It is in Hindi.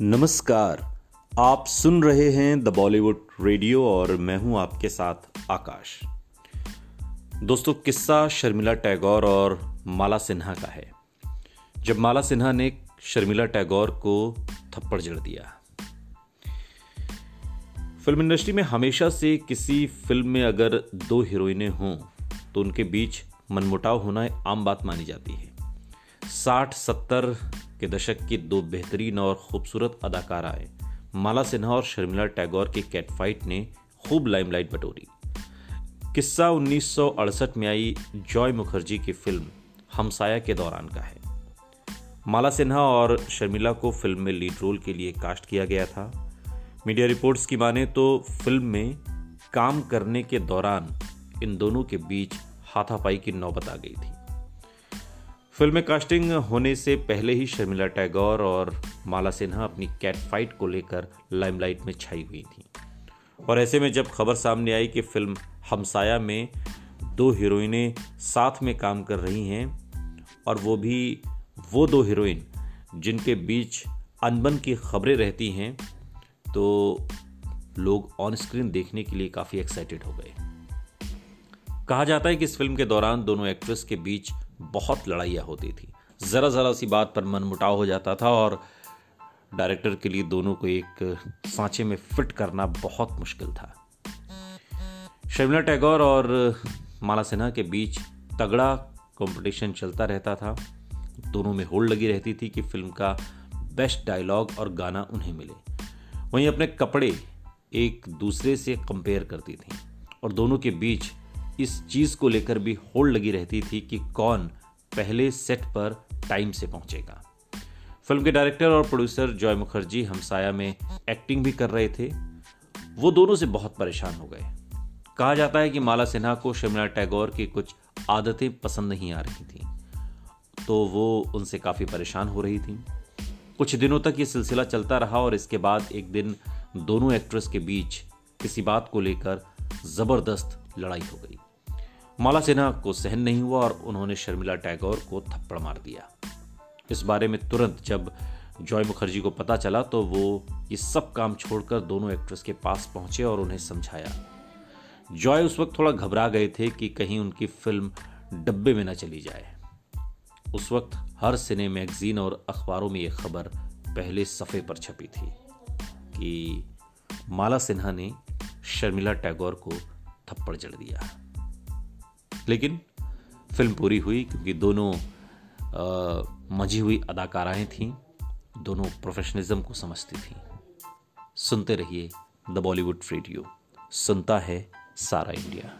नमस्कार। आप सुन रहे हैं द बॉलीवुड रेडियो और मैं हूँ आपके साथ आकाश। दोस्तों, किस्सा शर्मिला टैगोर और माला सिन्हा का है। जब माला सिन्हा ने शर्मिला टैगोर को थप्पड़ जड़ दिया। फ़िल्म इंडस्ट्री में हमेशा से किसी फ़िल्म में अगर दो हीरोइनें हों तो उनके बीच मनमुटाव होना आम बात मानी जाती है। साठ, सत्तर के दशक की दो बेहतरीन और खूबसूरत अदाकाराएँ माला सिन्हा और शर्मिला टैगोर की कैट फाइट ने खूब लाइमलाइट बटोरी। किस्सा 1968 में आई जॉय मुखर्जी की फ़िल्म हमसाया के दौरान का है। माला सिन्हा और शर्मिला को फ़िल्म में लीड रोल के लिए कास्ट किया गया था। मीडिया रिपोर्ट्स की माने तो फ़िल्म में काम करने के दौरान इन दोनों के बीच हाथापाई की नौबत आ गई थी। फ़िल्म में कास्टिंग होने से पहले ही शर्मिला टैगोर और माला सिन्हा अपनी कैट फाइट को लेकर लाइमलाइट में छाई हुई थी। और ऐसे में जब खबर सामने आई कि फ़िल्म हमसाया में दो हीरोइनें साथ में काम कर रही हैं, और वो भी वो दो हीरोइन जिनके बीच अनबन की खबरें रहती हैं तो लोग ऑन स्क्रीन देखने के लिए काफ़ी एक्साइटेड हो गए। कहा जाता है कि इस फ़िल्म के दौरान दोनों एक्ट्रेस के बीच बहुत लड़ाइयाँ होती थी। ज़रा ज़रा सी बात पर मन मुटाव हो जाता था और डायरेक्टर के लिए दोनों को एक सांचे में फिट करना बहुत मुश्किल था। शर्मिला टैगोर और माला सिन्हा के बीच तगड़ा कंपटीशन चलता रहता था। दोनों में होड़ लगी रहती थी कि फ़िल्म का बेस्ट डायलॉग और गाना उन्हें मिले। वहीं अपने कपड़े एक दूसरे से कंपेयर करती थी और दोनों के बीच इस चीज़ को लेकर भी होल्ड लगी रहती थी कि कौन पहले सेट पर टाइम से पहुंचेगा। फ़िल्म के डायरेक्टर और प्रोड्यूसर जॉय मुखर्जी हमसाया में एक्टिंग भी कर रहे थे। वो दोनों से बहुत परेशान हो गए। कहा जाता है कि माला सिन्हा को शिमला टैगोर की कुछ आदतें पसंद नहीं आ रही थी तो वो उनसे काफ़ी परेशान हो रही थी। कुछ दिनों तक ये सिलसिला चलता रहा और इसके बाद एक दिन दोनों एक्ट्रेस के बीच किसी बात को लेकर ज़बरदस्त लड़ाई हो गई। माला सिन्हा को सहन नहीं हुआ और उन्होंने शर्मिला टैगोर को थप्पड़ मार दिया। इस बारे में तुरंत जब जॉय मुखर्जी को पता चला तो वो ये सब काम छोड़कर दोनों एक्ट्रेस के पास पहुँचे और उन्हें समझाया। जॉय उस वक्त थोड़ा घबरा गए थे कि कहीं उनकी फ़िल्म डब्बे में न चली जाए। उस वक्त हर सिने मैगजीन और अखबारों में यह खबर पहले सफ़े पर छपी थी कि माला सिन्हा ने शर्मिला टैगोर को थप्पड़ जड़ दिया। लेकिन फ़िल्म पूरी हुई क्योंकि दोनों मजी हुई अदाकाराएँ थीं, दोनों प्रोफेशनलिज्म को समझती थीं। सुनते रहिए द बॉलीवुड रेडियो सुनता है सारा इंडिया।